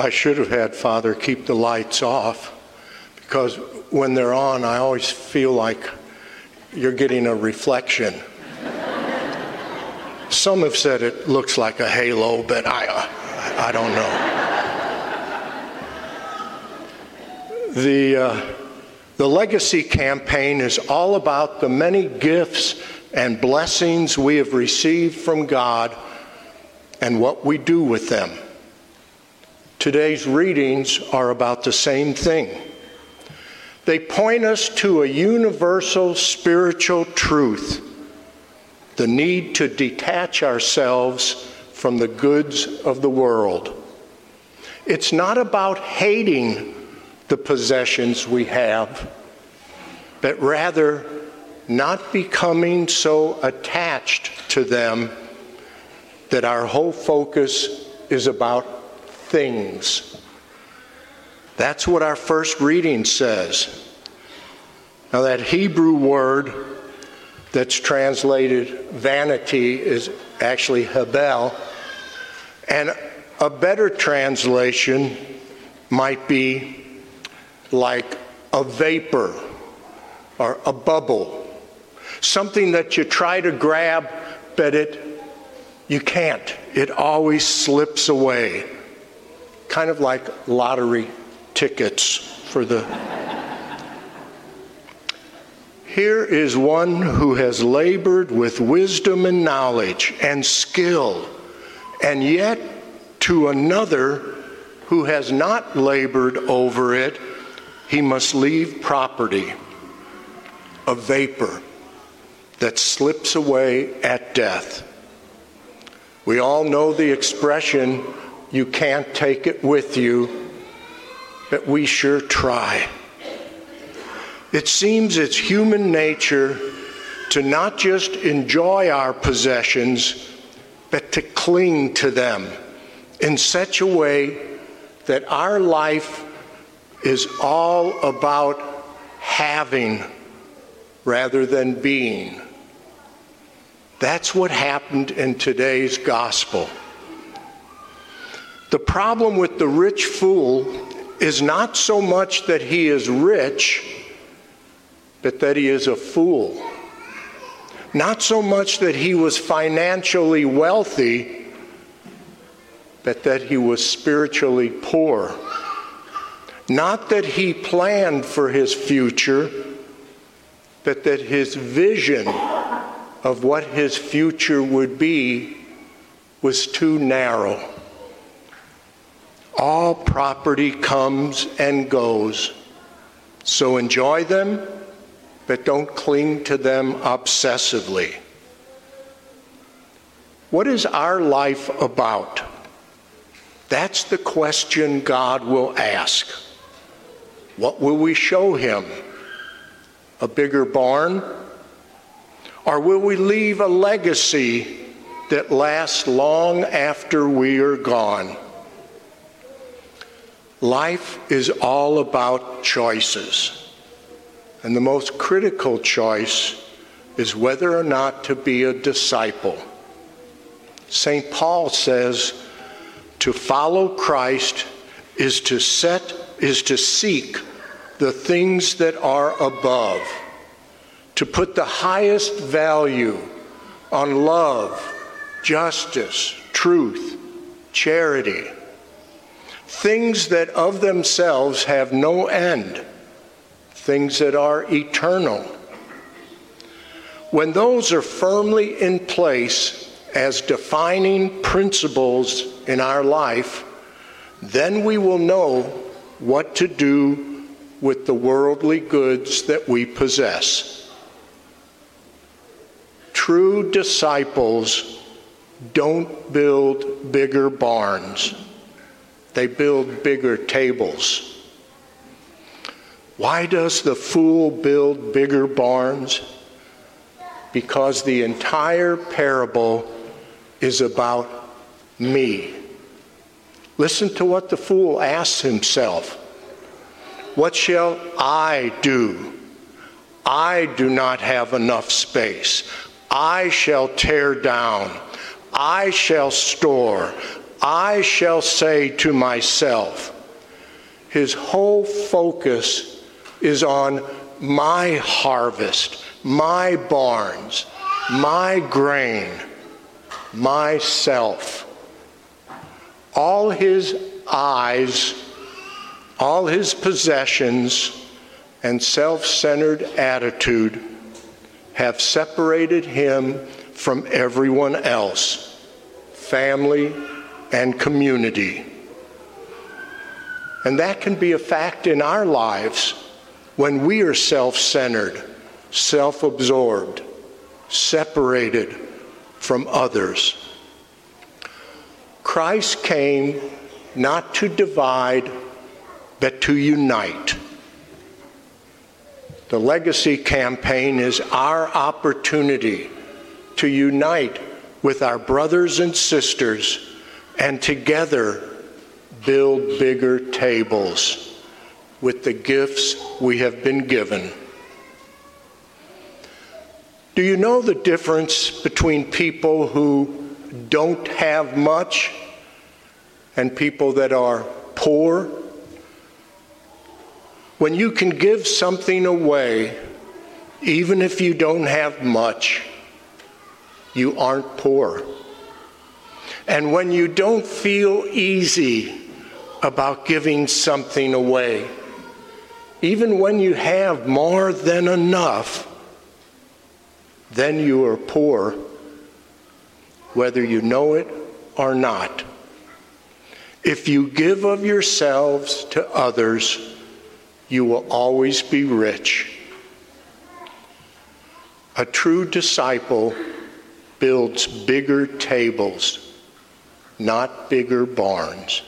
I should have had Father keep the lights off because when they're on, I always feel like you're getting a reflection. Some have said it looks like a halo, but I, I don't know. The, uh, the legacy campaign is all about the many gifts and blessings we have received from God and what we do with them. Today's readings are about the same thing. They point us to a universal spiritual truth the need to detach ourselves from the goods of the world. It's not about hating the possessions we have, but rather not becoming so attached to them that our whole focus is about things. That's what our first reading says. Now, that Hebrew word that's translated vanity is actually Hebel, and a better translation might be like a vapor or a bubble, something that you try to grab, but it you can't. It always slips away kind of like lottery tickets for the. Here is one who has labored with wisdom and knowledge and skill, and yet to another who has not labored over it, he must leave property, a vapor that slips away at death. We all know the expression you can't take it with you, but we sure try. It seems it's human nature to not just enjoy our possessions, but to cling to them in such a way that our life is all about having rather than being. That's what happened in today's gospel. The problem with the rich fool is not so much that he is rich, but that he is a fool. Not so much that he was financially wealthy, but that he was spiritually poor. Not that he planned for his future, but that his vision of what his future would be was too narrow. All property comes and goes. So enjoy them, but don't cling to them obsessively. What is our life about? That's the question God will ask. What will we show him? A bigger barn? Or will we leave a legacy that lasts long after we are gone? Life is all about choices. And the most critical choice is whether or not to be a disciple. St. Paul says to follow Christ is to set is to seek the things that are above, to put the highest value on love, justice, truth, charity things that of themselves have no end, things that are eternal. When those are firmly in place as defining principles in our life, then we will know what to do with the worldly goods that we possess. True disciples don't build bigger barns they build bigger tables. Why does the fool build bigger barns? Because the entire parable is about me. Listen to what the fool asks himself What shall I do? I do not have enough space. I shall tear down. I shall store. I shall say to myself. His whole focus is on my harvest, my barns, my grain, myself. All his eyes, all his possessions, and self centered attitude have separated him from everyone else, family and community. And that can be a fact in our lives when we are self centered, self absorbed, separated from others. Christ came not to divide, but to unite. The legacy campaign is our opportunity to unite with our brothers and sisters and together build bigger tables with the gifts we have been given. Do you know the difference between people who don't have much and people that are poor? When you can give something away, even if you don't have much, you aren't poor. And when you don't feel easy about giving something away, even when you have more than enough, then you are poor, whether you know it or not. If you give of yourselves to others, you will always be rich. A true disciple builds bigger tables, not bigger barns.